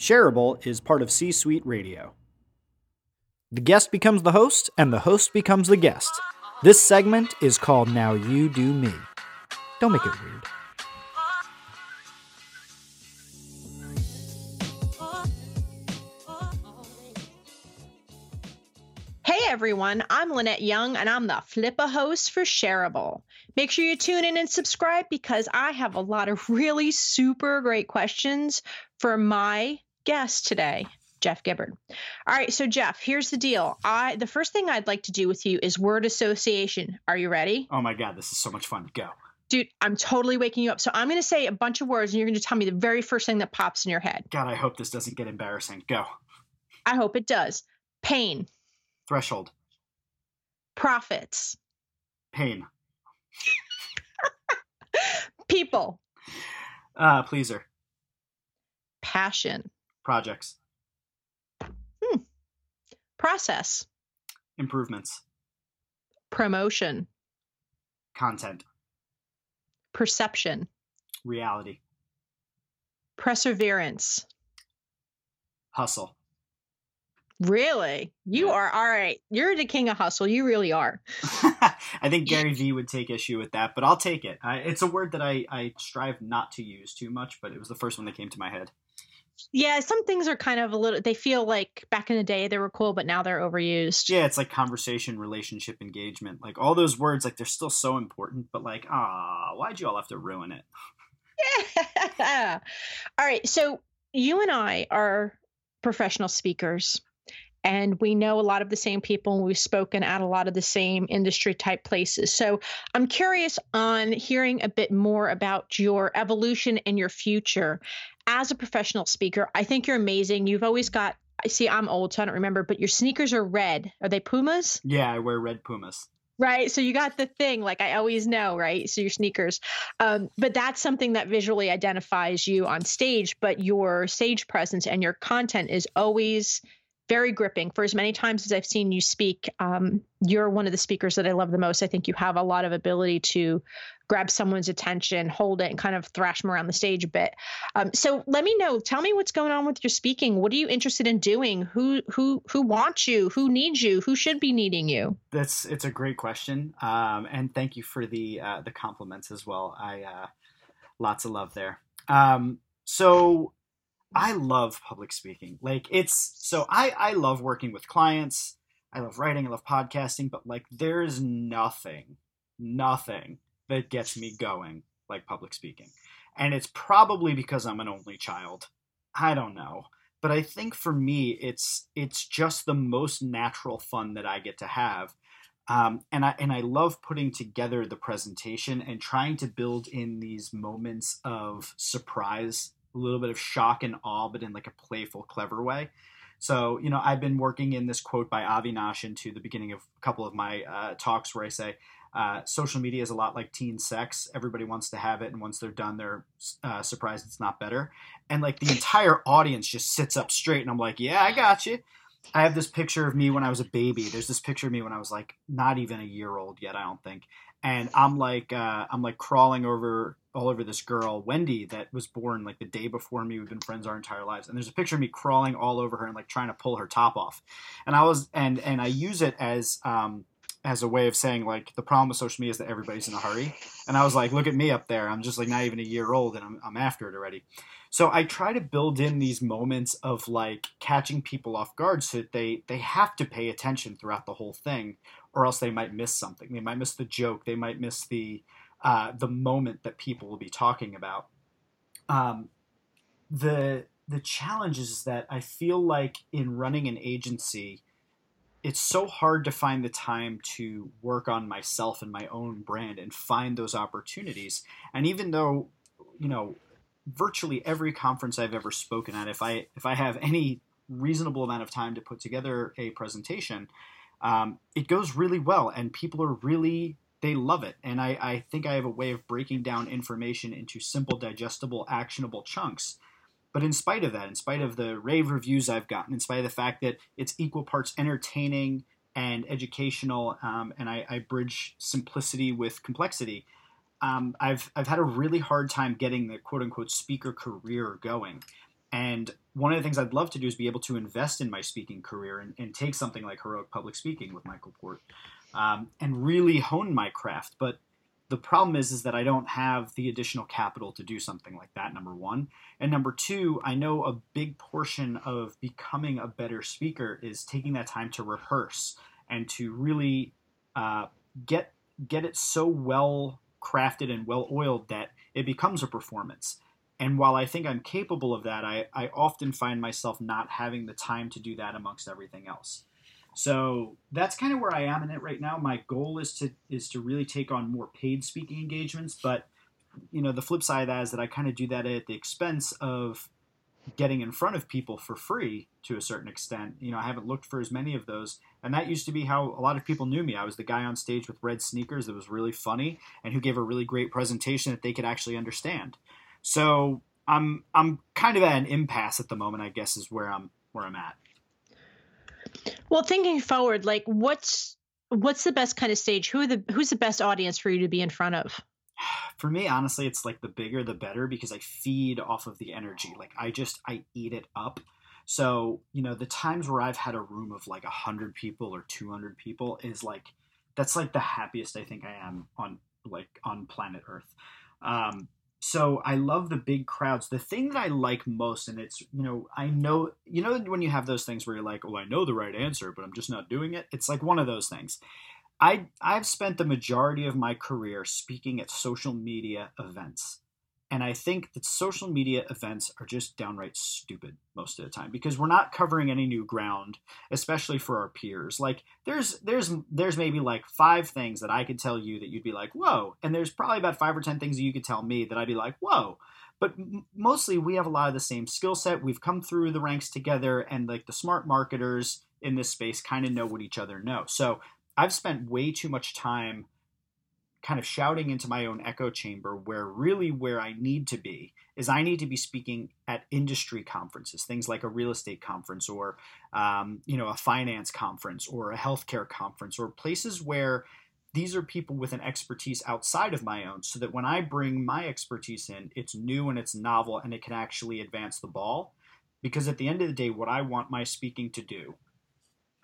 Shareable is part of C Suite Radio. The guest becomes the host, and the host becomes the guest. This segment is called Now You Do Me. Don't make it weird. Hey everyone, I'm Lynette Young and I'm the Flippa host for Shareable. Make sure you tune in and subscribe because I have a lot of really super great questions for my guest today. Jeff Gibbard. All right, so Jeff, here's the deal. I the first thing I'd like to do with you is word association. Are you ready? Oh my god, this is so much fun. Go. Dude, I'm totally waking you up. So I'm going to say a bunch of words and you're going to tell me the very first thing that pops in your head. God, I hope this doesn't get embarrassing. Go. I hope it does. Pain, Threshold. profits, Pain. people, Uh, pleaser. passion, Projects. Hmm. process, Improvements. promotion, Content. perception, Reality. perseverance. Hustle. Really? You Yeah. are all right. You're the king of hustle. You really are. I think Gary Vee would take issue with that, but I'll take it. I, it's a word that I, I strive not to use too much, but it was the first one that came to my head. Yeah, some things are kind of a little they feel like back in the day they were cool, but now they're overused. Yeah, it's like conversation, relationship, engagement. Like all those words, like they're still so important, but like, ah, why'd you all have to ruin it? Yeah. all right. So you and I are professional speakers and we know a lot of the same people and we've spoken at a lot of the same industry type places. So I'm curious on hearing a bit more about your evolution and your future as a professional speaker. I think you're amazing. You've always got I see I'm old, so I don't remember, but your sneakers are red. Are they Pumas? Yeah, I wear red Pumas. Right. So you got the thing, like I always know, right? So your sneakers. Um, but that's something that visually identifies you on stage, but your stage presence and your content is always very gripping. For as many times as I've seen you speak, um, you're one of the speakers that I love the most. I think you have a lot of ability to grab someone's attention, hold it, and kind of thrash them around the stage a bit. Um, so let me know. Tell me what's going on with your speaking. What are you interested in doing? Who who who wants you? Who needs you? Who should be needing you? That's it's a great question, um, and thank you for the uh, the compliments as well. I uh, lots of love there. Um, so I love public speaking. Like it's so I I love working with clients. I love writing. I love podcasting. But like there's nothing, nothing that gets me going like public speaking, and it's probably because I'm an only child. I don't know but I think for me, it's it's just the most natural fun that I get to have, um, and I and I love putting together the presentation and trying to build in these moments of surprise, a little bit of shock and awe, but in like a playful, clever way. So you know, I've been working in this quote by Avinash into the beginning of a couple of my uh, talks where I say. Uh, social media is a lot like teen sex. Everybody wants to have it, and once they're done, they're uh, surprised it's not better and like the entire audience just sits up straight and i'm like yeah i got you i have this picture of me when i was a baby there's this picture of me when i was like not even a year old yet i don't think and i'm like uh, i'm like crawling over all over this girl wendy that was born like the day before me. We've been friends our entire lives. And there's a picture of me crawling all over her and like trying to pull her top off. And i was and and i use it as um as a way of saying like the problem with social media is that everybody's in a hurry. And i was like look at me up there. I'm just like not even a year old and i'm, I'm after it already. So I try to build in these moments of like catching people off guard so that they they have to pay attention throughout the whole thing, or else they might miss something. They might miss the joke. They might miss the uh, the moment that people will be talking about. Um, the the challenge is that I feel like in running an agency, it's so hard to find the time to work on myself and my own brand and find those opportunities. And even though, you know, virtually every conference I've ever spoken at, if I if I have any reasonable amount of time to put together a presentation, um, it goes really well, and people are really they love it. And I, I think I have a way of breaking down information into simple, digestible, actionable chunks. But in spite of that, in spite of the rave reviews I've gotten, in spite of the fact that it's equal parts entertaining and educational, um, and I, I bridge simplicity with complexity, um, I've I've had a really hard time getting the quote unquote speaker career going, and one of the things I'd love to do is be able to invest in my speaking career and, and take something like heroic public speaking with Michael Port um, and really hone my craft. But the problem is, is that I don't have the additional capital to do something like that. Number one, and number two, I know a big portion of becoming a better speaker is taking that time to rehearse and to really uh, get get it so well crafted and well oiled that it becomes a performance. And while I think I'm capable of that, I, I often find myself not having the time to do that amongst everything else. So that's kind of where I am in it right now. My goal is to is to really take on more paid speaking engagements, but you know the flip side of that is that I kind of do that at the expense of getting in front of people for free to a certain extent. You know, I haven't looked for as many of those, and that used to be how a lot of people knew me. I was the guy on stage with red sneakers that was really funny and who gave a really great presentation that they could actually understand. So I'm I'm kind of at an impasse at the moment. I guess is where I'm where I'm at. Well, thinking forward, like what's what's the best kind of stage? Who the who's the best audience for you to be in front of? For me, honestly, it's like the bigger the better because I feed off of the energy. Like I just I eat it up. So, you know, the times where I've had a room of like 100 people or 200 people is like that's like the happiest I think I am on like on planet Earth. Um, so I love the big crowds. The thing that I like most, and it's you know I know you know when you have those things where you're like, oh I know the right answer, but I'm just not doing it. It's like one of those things. I I've spent the majority of my career speaking at social media events. And I think that social media events are just downright stupid most of the time because we're not covering any new ground, especially for our peers. Like there's there's there's maybe like five things that I could tell you that you'd be like, "Whoa." And there's probably about 5 or 10 things that you could tell me that I'd be like, "Whoa." But mostly we have a lot of the same skill set. We've come through the ranks together and like the smart marketers in this space kind of know what each other know. So, I've spent way too much time kind of shouting into my own echo chamber where really where I need to be is I need to be speaking at industry conferences, things like a real estate conference or um, you know a finance conference or a healthcare conference or places where these are people with an expertise outside of my own so that when I bring my expertise in, it's new and it's novel and it can actually advance the ball. Because at the end of the day, what I want my speaking to do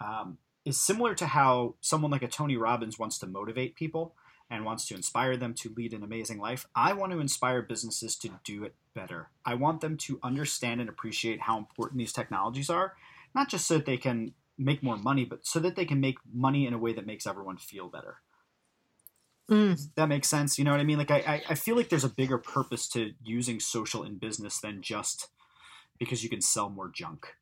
um, is similar to how someone like a Tony Robbins wants to motivate people and wants to inspire them to lead an amazing life. I want to inspire businesses to do it better. I want them to understand and appreciate how important these technologies are, not just so that they can make more money, but so that they can make money in a way that makes everyone feel better. Mm. That makes sense. You know what I mean? Like I, I feel like there's a bigger purpose to using social in business than just because you can sell more junk.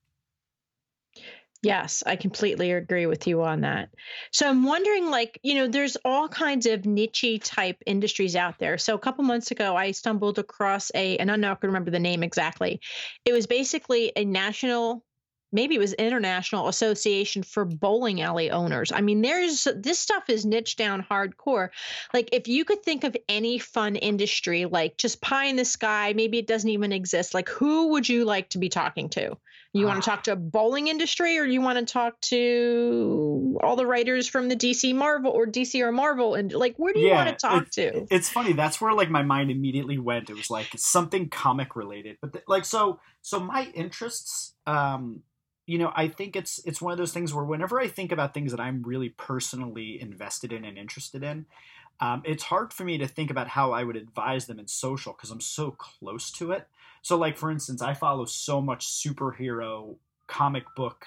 Yes, I completely agree with you on that. So I'm wondering, like, you know, there's all kinds of niche type industries out there. So a couple months ago, I stumbled across a, and I'm not going to remember the name exactly. It was basically a national maybe it was International Association for Bowling Alley Owners. I mean, there's this stuff is niche down hardcore. Like if you could think of any fun industry, like just pie in the sky, maybe it doesn't even exist. Like who would you like to be talking to? You want to talk to a bowling industry or you want to talk to all the writers from the DC Marvel or DC or Marvel and like where do you yeah, want to talk it, to? It's funny. That's where like my mind immediately went. It was like something comic related. But th- like so so my interests um you know, I think it's it's one of those things where whenever I think about things that I'm really personally invested in and interested in, um, it's hard for me to think about how I would advise them in social because I'm so close to it. So, like for instance, I follow so much superhero comic book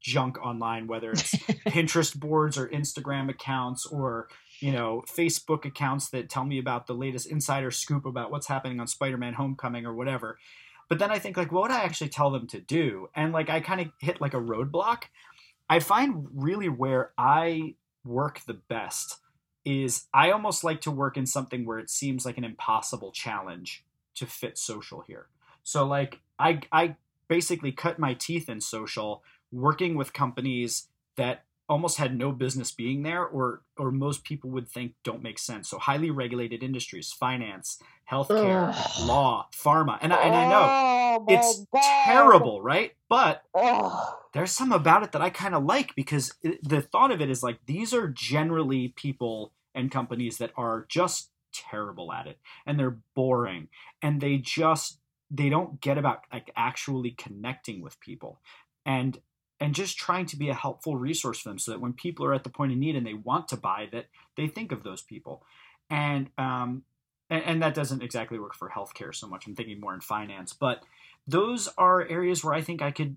junk online, whether it's Pinterest boards or Instagram accounts or you know Facebook accounts that tell me about the latest insider scoop about what's happening on Spider-Man: Homecoming or whatever. But then I think like, what would I actually tell them to do? And like, I kind of hit like a roadblock. I find really where I work the best is I almost like to work in something where it seems like an impossible challenge to fit social here. So like, I I basically cut my teeth in social working with companies that almost had no business being there or or most people would think don't make sense so highly regulated industries finance healthcare Ugh. law pharma and, I, and I know oh, it's God. terrible right but Ugh. there's some about it that i kind of like because it, the thought of it is like these are generally people and companies that are just terrible at it and they're boring and they just they don't get about like actually connecting with people and and just trying to be a helpful resource for them so that when people are at the point of need and they want to buy that they think of those people. And um and, and that doesn't exactly work for healthcare so much. I'm thinking more in finance. But those are areas where i think i could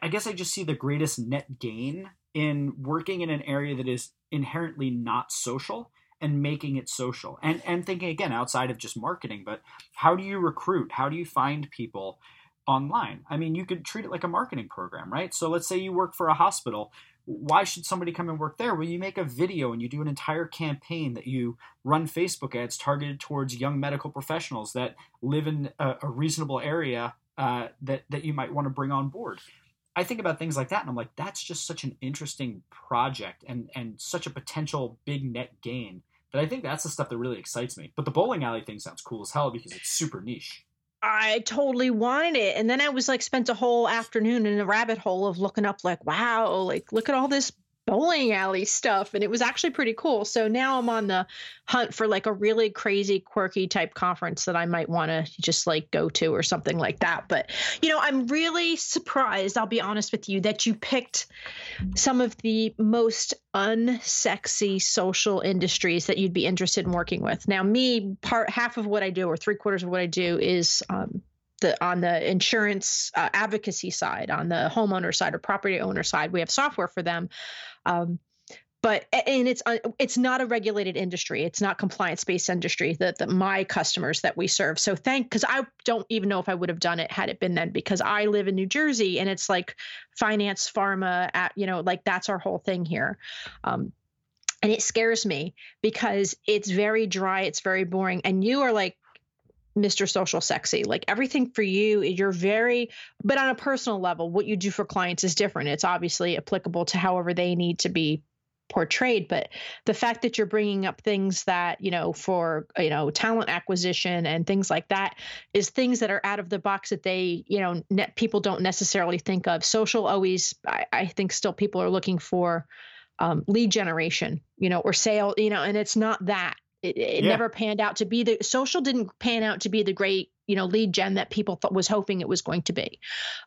i guess i just see the greatest net gain in working in an area that is inherently not social and making it social. And and thinking again outside of just marketing but how do you recruit? How do you find people online. I mean you could treat it like a marketing program right? So let's say you work for a hospital. Why should somebody come and work there? Well you make a video and you do an entire campaign that you run facebook ads targeted towards young medical professionals that live in a, a reasonable area uh, that that you might want to bring on board. I think about things like that and I'm like, that's just such an interesting project and and such a potential big net gain that I think that's the stuff that really excites me. But the bowling alley thing sounds cool as hell because it's super niche. I totally wanted it. And then I was like spent a whole afternoon in a rabbit hole of looking up like, wow, like look at all this bowling alley stuff and it was actually pretty cool. So now i'm on the hunt for like a really crazy quirky type conference that i might want to just like go to or something like that. But you know i'm really surprised i'll be honest with you that you picked some of the most unsexy social industries that you'd be interested in working with. Now me part half of what i do or three quarters of what i do is um, the on the insurance uh, advocacy side, on the homeowner side or property owner side, we have software for them. Um, but and it's uh, it's not a regulated industry. It's not compliance based industry that, that my customers that we serve. So thank because I don't even know if I would have done it had it been then because I live in New Jersey and it's like finance, pharma, at you know like that's our whole thing here. Um, and it scares me because it's very dry, it's very boring, and you are like Mr. Social Sexy. Like everything for you, you're very, but on a personal level, what you do for clients is different. It's obviously applicable to however they need to be portrayed but the fact that you're bringing up things that you know for you know talent acquisition and things like that is things that are out of the box that they you know people don't necessarily think of social always i, I think still people are looking for um, lead generation you know or sale you know and it's not that it, it yeah. never panned out to be the social didn't pan out to be the great you know lead gen that people thought was hoping it was going to be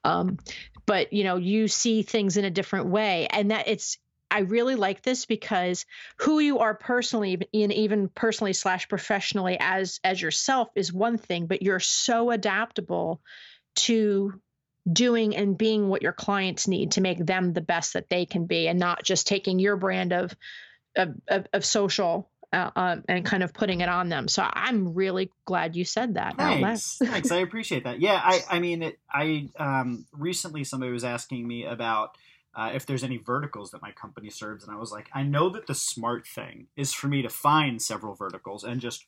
um, but you know you see things in a different way and that it's i really like this because who you are personally in even personally slash professionally as as yourself is one thing but you're so adaptable to doing and being what your clients need to make them the best that they can be and not just taking your brand of of, of, of social uh, um, and kind of putting it on them. So I'm really glad you said that. Thanks, thanks. I appreciate that. Yeah, I, I mean, it, I um, recently somebody was asking me about uh, if there's any verticals that my company serves, and I was like, I know that the smart thing is for me to find several verticals and just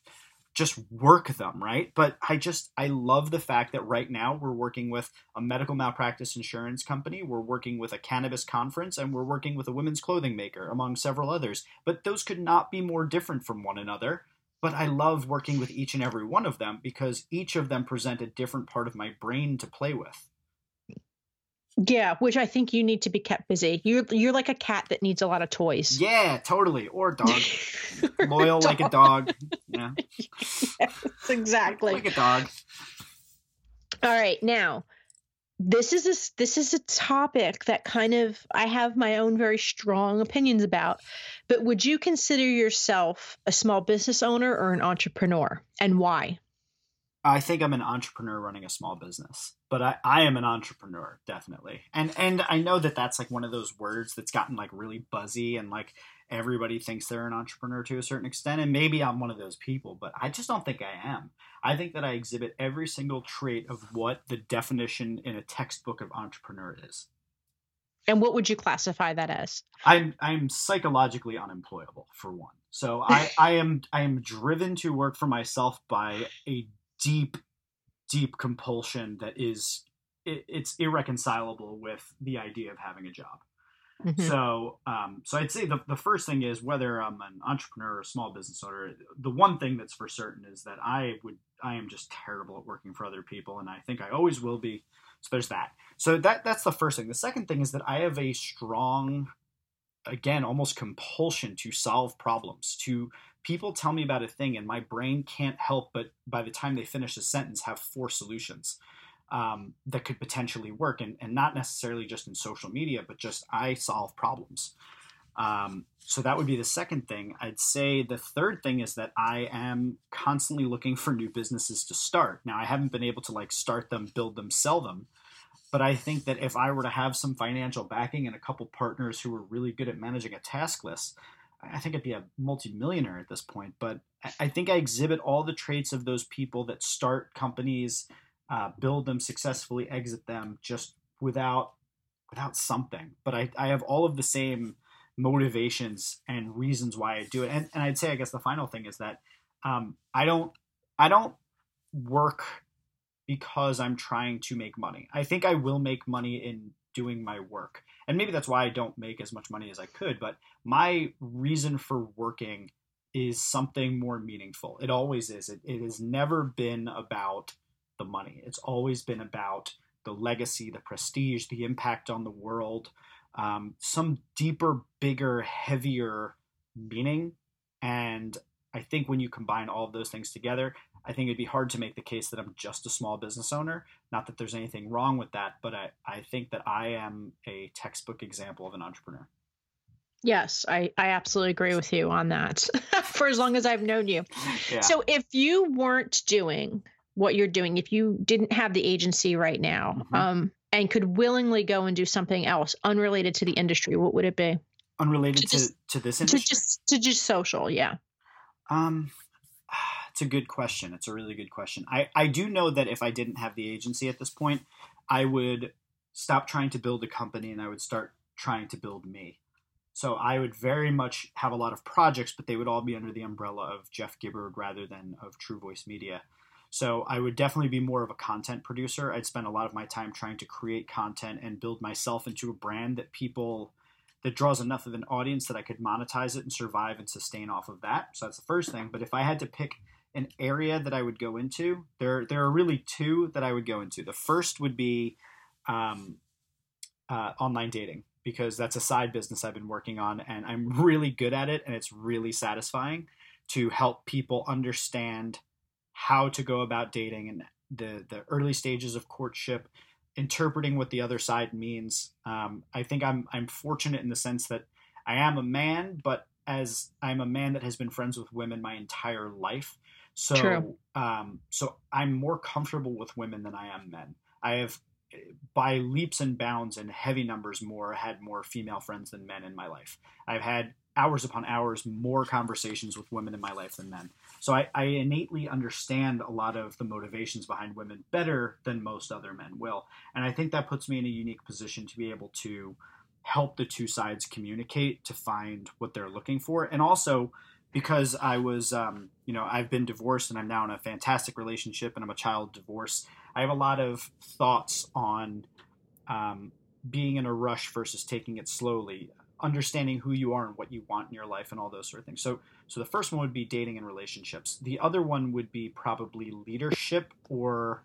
just work them, right? But I just I love the fact that right now we're working with a medical malpractice insurance company, we're working with a cannabis conference, and we're working with a women's clothing maker, among several others. But those could not be more different from one another. But I love working with each and every one of them because each of them present a different part of my brain to play with. Yeah, which I think you need to be kept busy. You're you're like a cat that needs a lot of toys. Yeah, totally. Or a dog. Loyal a dog. like a dog. Yeah. yes, exactly. like a dog. All right, now this is a, this is a topic that kind of I have my own very strong opinions about. But would you consider yourself a small business owner or an entrepreneur, and why? I think I'm an entrepreneur running a small business, but I, I am an entrepreneur definitely. And and I know that that's like one of those words that's gotten like really buzzy and like everybody thinks they're an entrepreneur to a certain extent and maybe I'm one of those people, but I just don't think I am. I think that I exhibit every single trait of what the definition in a textbook of entrepreneur is. And what would you classify that as? I'm I'm psychologically unemployable for one. So I, I am I am driven to work for myself by a deep, deep compulsion that is it, it's irreconcilable with the idea of having a job. Mm-hmm. So, um, so I'd say the, the first thing is whether I'm an entrepreneur or a small business owner. The one thing that's for certain is that I would I am just terrible at working for other people, and I think I always will be. So there's that. So that that's the first thing. The second thing is that I have a strong, again, almost compulsion to solve problems, to people tell me about a thing and my brain can't help but by the time they finish a sentence have four solutions um, that could potentially work, and, and not necessarily just in social media, but just I solve problems. Um, so that would be the second thing. I'd say the third thing is that I am constantly looking for new businesses to start. Now, I haven't been able to like start them, build them, sell them. But I think that if I were to have some financial backing and a couple partners who were really good at managing a task list, I think I'd be a multimillionaire at this point. But I think I exhibit all the traits of those people that start companies, uh, build them successfully, exit them just without without something. But I, I have all of the same motivations and reasons why I do it. And, and I'd say, I guess the final thing is that um, I don't, I don't work because I'm trying to make money. I think I will make money in doing my work. And maybe that's why I don't make as much money as I could, but my reason for working is something more meaningful. It always is. It, it has never been about the money. It's always been about the legacy, the prestige, the impact on the world, um, some deeper, bigger, heavier meaning. And I think when you combine all of those things together, I think it'd be hard to make the case that I'm just a small business owner. Not that there's anything wrong with that, but I, I think that I am a textbook example of an entrepreneur. Yes, I, I absolutely agree with you on that for as long as I've known you. Yeah. So if you weren't doing what you're doing, if you didn't have the agency right now, mm-hmm. um, and could willingly go and do something else unrelated to the industry, what would it be? Unrelated to, to, just, to this industry? To just to just social, yeah. Um it's a good question. It's a really good question. I, I do know that if I didn't have the agency at this point, I would stop trying to build a company and I would start trying to build me. So I would very much have a lot of projects, but they would all be under the umbrella of Jeff Gibbard rather than of True Voice Media. So I would definitely be more of a content producer. I'd spend a lot of my time trying to create content and build myself into a brand that people that draws enough of an audience that I could monetize it and survive and sustain off of that. So that's the first thing. But if I had to pick an area that I would go into, there there are really two that I would go into. The first would be um, uh, online dating because that's a side business I've been working on and I'm really good at it and it's really satisfying to help people understand how to go about dating and the the early stages of courtship, interpreting what the other side means. Um, I think I'm I'm fortunate in the sense that I am a man, but as I'm a man that has been friends with women my entire life, so um, so I'm more comfortable with women than I am men. I have by leaps and bounds and heavy numbers more had more female friends than men in my life. I've had hours upon hours more conversations with women in my life than men. So I, I, innately understand a lot of the motivations behind women better than most other men will. And I think that puts me in a unique position to be able to help the two sides communicate to find what they're looking for. And also because I was, um, you know, I've been divorced and I'm now in a fantastic relationship and I'm a child divorce. I have a lot of thoughts on um, being in a rush versus taking it slowly understanding who you are and what you want in your life and all those sort of things. So so the first one would be dating and relationships. The other one would be probably leadership or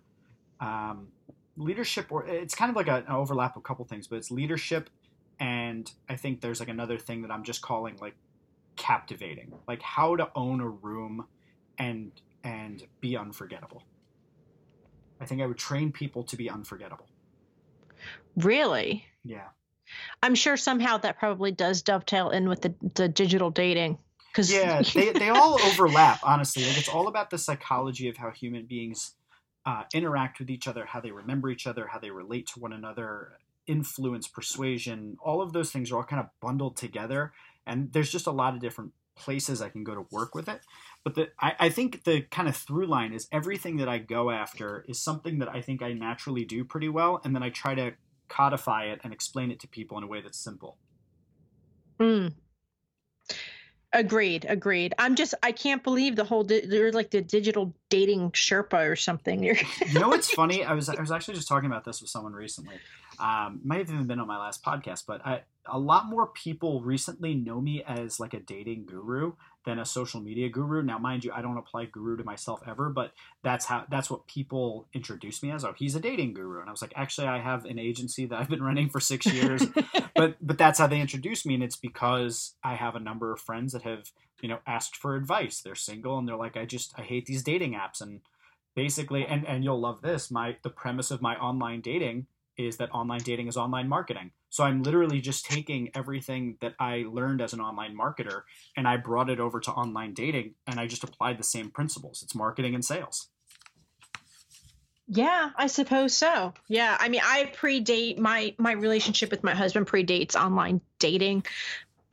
um, leadership or it's kind of like an overlap of a couple things, but it's leadership and I think there's like another thing that I'm just calling like captivating. Like how to own a room and and be unforgettable. I think I would train people to be unforgettable. Really? Yeah. I'm sure somehow that probably does dovetail in with the, the digital dating. Cause yeah, they, they all overlap, honestly. Like it's all about the psychology of how human beings uh, interact with each other, how they remember each other, how they relate to one another, influence, persuasion. All of those things are all kind of bundled together. And there's just a lot of different places I can go to work with it. But the, I, I think the kind of through line is everything that I go after is something that I think I naturally do pretty well. And then I try to codify it and explain it to people in a way that's simple. Mm. Agreed. Agreed. I'm just I can't believe the whole di- they're like the digital dating Sherpa or something. you know what's funny? I was I was actually just talking about this with someone recently. Um, might have even been on my last podcast, but I, a lot more people recently know me as like a dating guru than a social media guru. Now, mind you, I don't apply guru to myself ever, but that's how that's what people introduce me as. Oh, he's a dating guru, and I was like, actually, I have an agency that I've been running for six years, but but that's how they introduce me, and it's because I have a number of friends that have you know asked for advice. They're single, and they're like, I just I hate these dating apps, and basically and and you'll love this my the premise of my online dating is that online dating is online marketing so i'm literally just taking everything that i learned as an online marketer and i brought it over to online dating and i just applied the same principles it's marketing and sales yeah, I suppose so. Yeah, I mean, I predate my my relationship with my husband predates online dating,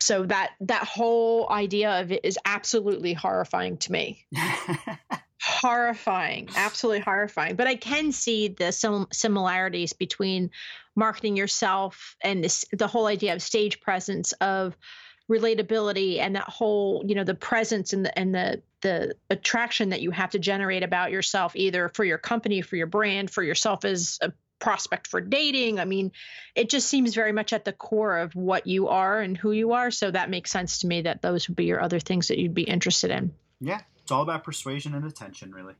so that that whole idea of it is absolutely horrifying to me. horrifying, absolutely horrifying. But I can see the sim- similarities between marketing yourself and this the whole idea of stage presence of relatability and that whole you know the presence and the and the the attraction that you have to generate about yourself either for your company for your brand for yourself as a prospect for dating. I mean it just seems very much at the core of what you are and who you are. So that makes sense to me that those would be your other things that you'd be interested in. Yeah it's all about persuasion and attention really.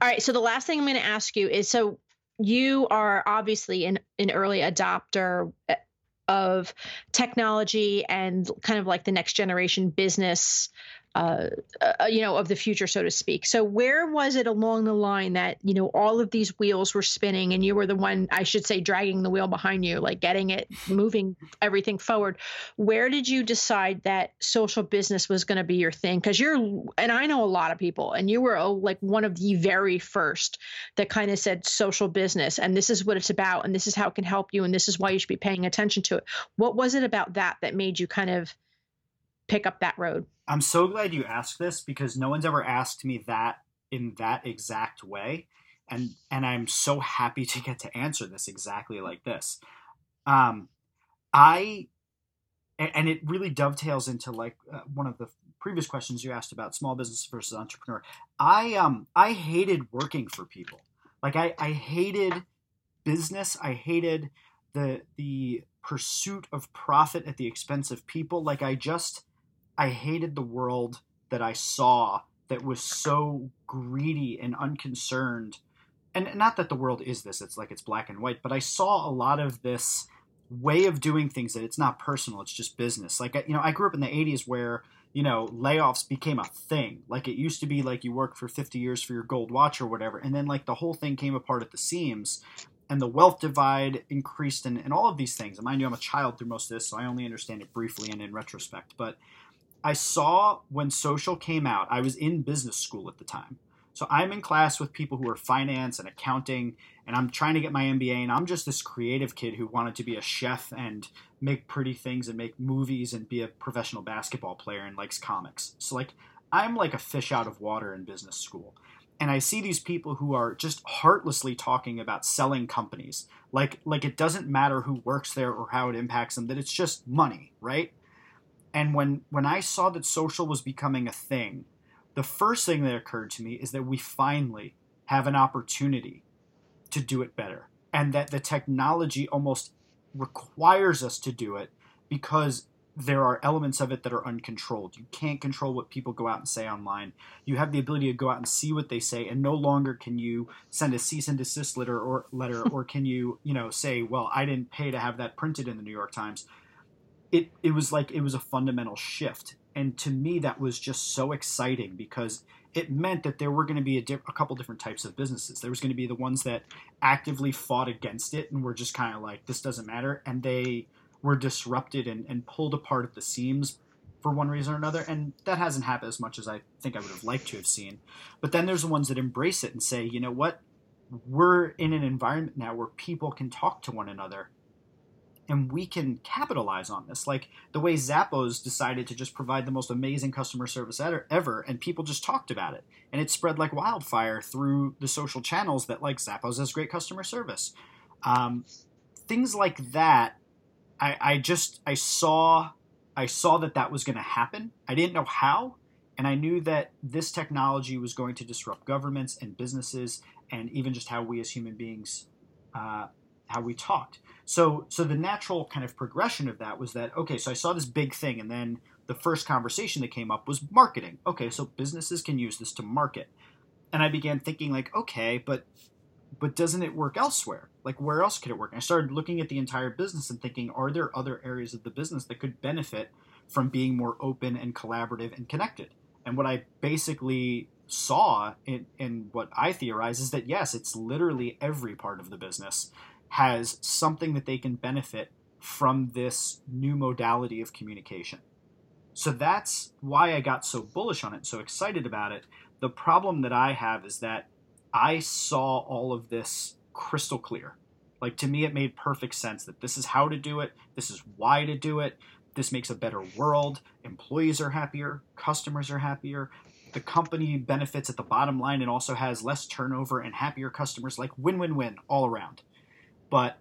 All right so the last thing i'm going to ask you is so you are obviously an, an early adopter eh, of technology and kind of like the next generation business uh, uh, you know, of the future, so to speak. So, where was it along the line that you know all of these wheels were spinning, and you were the one, I should say, dragging the wheel behind you, like getting it moving, everything forward? Where did you decide that social business was going to be your thing? Because you're, and I know a lot of people, and you were oh, like one of the very first that kind of said social business, and this is what it's about, and this is how it can help you, and this is why you should be paying attention to it. What was it about that that made you kind of pick up that road? I'm so glad you asked this because no one's ever asked me that in that exact way. And and I'm so happy to get to answer this exactly like this. Um I and it really dovetails into like uh, one of the previous questions you asked about small business versus entrepreneur. I um I hated working for people. Like I I hated business. I hated the the pursuit of profit at the expense of people. Like I just I hated the world that I saw that was so greedy and unconcerned. And not that the world is this, it's like it's black and white, but I saw a lot of this way of doing things that it's not personal, it's just business. Like, you know, I grew up in the 80s where, you know, layoffs became a thing. Like, it used to be like you work for 50 years for your gold watch or whatever. And then, like, the whole thing came apart at the seams and the wealth divide increased and, and all of these things. And mind you, I'm a child through most of this, so I only understand it briefly and in retrospect. But I saw when social came out, I was in business school at the time. So I'm in class with people who are finance and accounting, and I'm trying to get my MBA, and I'm just this creative kid who wanted to be a chef and make pretty things and make movies and be a professional basketball player and likes comics. So like I'm like a fish out of water in business school. And I see these people who are just heartlessly talking about selling companies. Like like it doesn't matter who works there or how it impacts them, that it's just money, right? And when when I saw that social was becoming a thing, the first thing that occurred to me is that we finally have an opportunity to do it better and that the technology almost requires us to do it because there are elements of it that are uncontrolled. You can't control what people go out and say online. You have the ability to go out and see what they say, and no longer can you send a cease and desist letter or letter, or can you, you know, say, "Well, I didn't pay to have that printed in the New York Times." It it was like it was a fundamental shift. And to me that was just so exciting because it meant that there were going to be a, di- a couple different types of businesses. There was going to be the ones that actively fought against it and were just kind of like this doesn't matter and they were disrupted and, and pulled apart at the seams for one reason or another and that hasn't happened as much as i think i would have liked to have seen. But then there's the ones that embrace it and say you know what? We're in an environment now where people can talk to one another and we can capitalize on this. Like the way Zappos decided to just provide the most amazing customer service ever, and people just talked about it, and it spread like wildfire through the social channels that like Zappos has great customer service. Um, things like that, I, I just I saw I saw that that was going to happen. I didn't know how, and I knew that this technology was going to disrupt governments and businesses, and even just how we as human beings. Uh, how we talked. So so the natural kind of progression of that was that okay, so I saw this big thing and then the first conversation that came up was marketing. Okay, so businesses can use this to market. And I began thinking like, okay, but but doesn't it work elsewhere? Like where else could it work? And I started looking at the entire business and thinking, are there other areas of the business that could benefit from being more open and collaborative and connected? And what I basically saw in, in what I theorize is that yes, it's literally every part of the business has something that they can benefit from this new modality of communication. So that's why I got so bullish on it, so excited about it. The problem that I have is that I saw all of this crystal clear. Like to me, it made perfect sense that this is how to do it, this is why to do it, this makes a better world, employees are happier, customers are happier, the company benefits at the bottom line and also has less turnover and happier customers like win win win all around but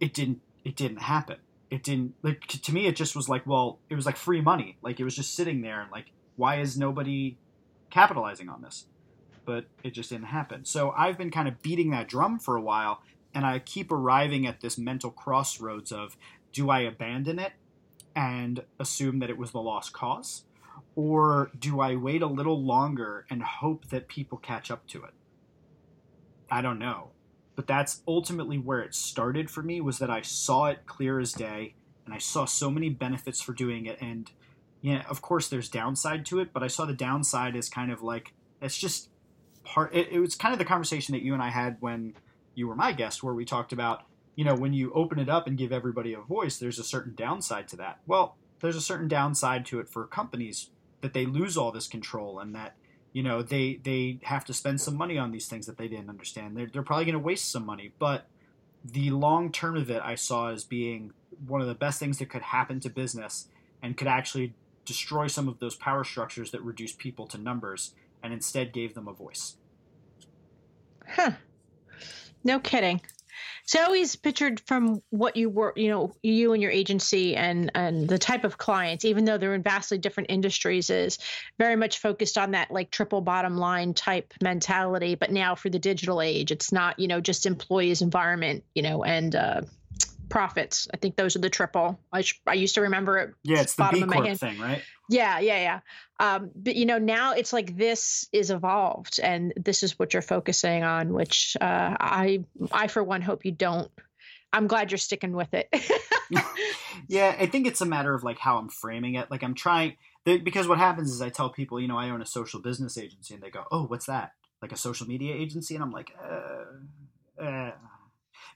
it didn't it didn't happen. It didn't like to me it just was like well it was like free money. Like it was just sitting there and like why is nobody capitalizing on this? But it just didn't happen. So i've been kind of beating that drum for a while and i keep arriving at this mental crossroads of do i abandon it and assume that it was the lost cause? Or do I wait a little longer and hope that people catch up to it? I don't know. But that's ultimately where it started for me was that I saw it clear as day and I saw so many benefits for doing it and yeah, of course there's downside to it, but I saw the downside as kind of like it's just part it, it was kind of the conversation that you and I had when you were my guest where we talked about, you know, when you open it up and give everybody a voice, there's a certain downside to that. Well, there's a certain downside to it for companies that they lose all this control and that you know they they have to spend some money on these things that they didn't understand. They're, they're probably going to waste some money, but the long term of it I saw as being one of the best things that could happen to business and could actually destroy some of those power structures that reduce people to numbers and instead gave them a voice. Huh. No kidding. So I always pictured from what you were, you know, you and your agency and and the type of clients, even though they're in vastly different industries, is very much focused on that like triple bottom line type mentality. But now for the digital age, it's not, you know, just employees, environment, you know, and uh, profits. I think those are the triple. I, sh- I used to remember it. Yeah, it's the B Corp thing, right? Yeah, yeah, yeah. Um, but you know, now it's like this is evolved, and this is what you're focusing on. Which uh, I, I for one, hope you don't. I'm glad you're sticking with it. yeah, I think it's a matter of like how I'm framing it. Like I'm trying because what happens is I tell people, you know, I own a social business agency, and they go, "Oh, what's that?" Like a social media agency, and I'm like, uh, uh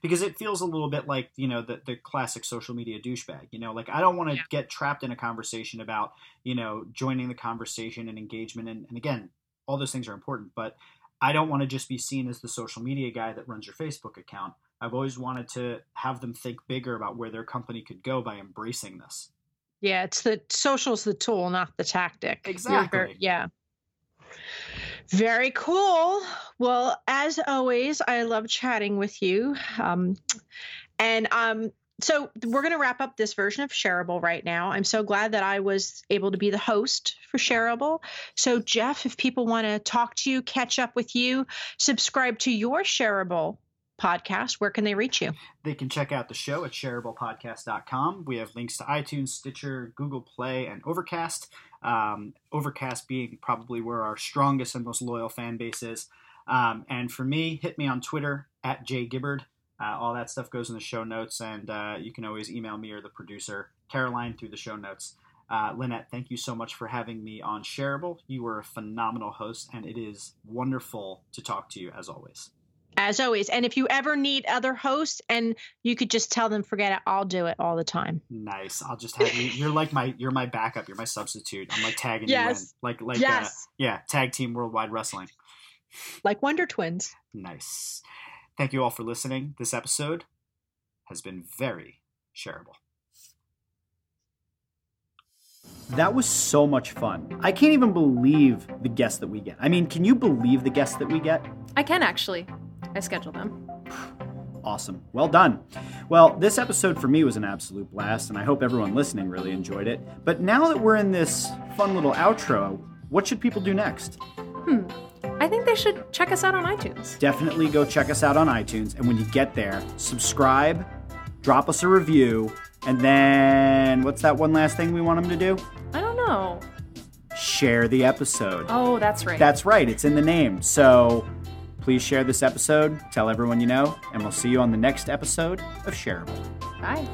because it feels a little bit like you know the, the classic social media douchebag you know? Like i don't want to yeah. get trapped in a conversation about you know joining the conversation and engagement and, and again all those things are important but i don't want to just be seen as the social media guy that runs your facebook account. I've always wanted to have them think bigger about where their company could go by embracing this. Yeah it's the social's the tool not the tactic. Exactly very, yeah very cool. Well, as always, I love chatting with you. Um, and um, so we're going to wrap up this version of Shareable right now. I'm so glad that I was able to be the host for Shareable. So, Jeff, if people want to talk to you, catch up with you, subscribe to your Shareable podcast, where can they reach you? They can check out the show at shareablepodcast.com. We have links to iTunes, Stitcher, Google Play, and Overcast. Um, Overcast being probably where our strongest and most loyal fan base is. Um, and for me, hit me on Twitter at jgibbard. Uh, all that stuff goes in the show notes, and uh, you can always email me or the producer, Caroline, through the show notes. Uh, Lynette, thank you so much for having me on Shareable. You were a phenomenal host, and it is wonderful to talk to you as always as always. And if you ever need other hosts, and you could just tell them, forget it, I'll do it all the time. Nice. I'll just have you. You're like my, you're my backup. You're my substitute. I'm like tagging yes. you in, like like uh, yes. Uh, yeah, tag team worldwide wrestling, like Wonder Twins. Nice. Thank you all for listening. This episode has been very shareable. That was so much fun. I can't even believe the guests that we get. I mean, can you believe the guests that we get? I can actually. I schedule them. Awesome. Well done. Well, this episode for me was an absolute blast, and I hope everyone listening really enjoyed it. But now that we're in this fun little outro, what should people do next? Hmm. I think they should check us out on iTunes. Definitely go check us out on iTunes, and when you get there, subscribe, drop us a review, and then what's that one last thing we want them to do? I don't know. Share the episode. Oh, that's right. That's right. It's in the name. So Please share this episode, tell everyone you know, and we'll see you on the next episode of Shareable. Bye.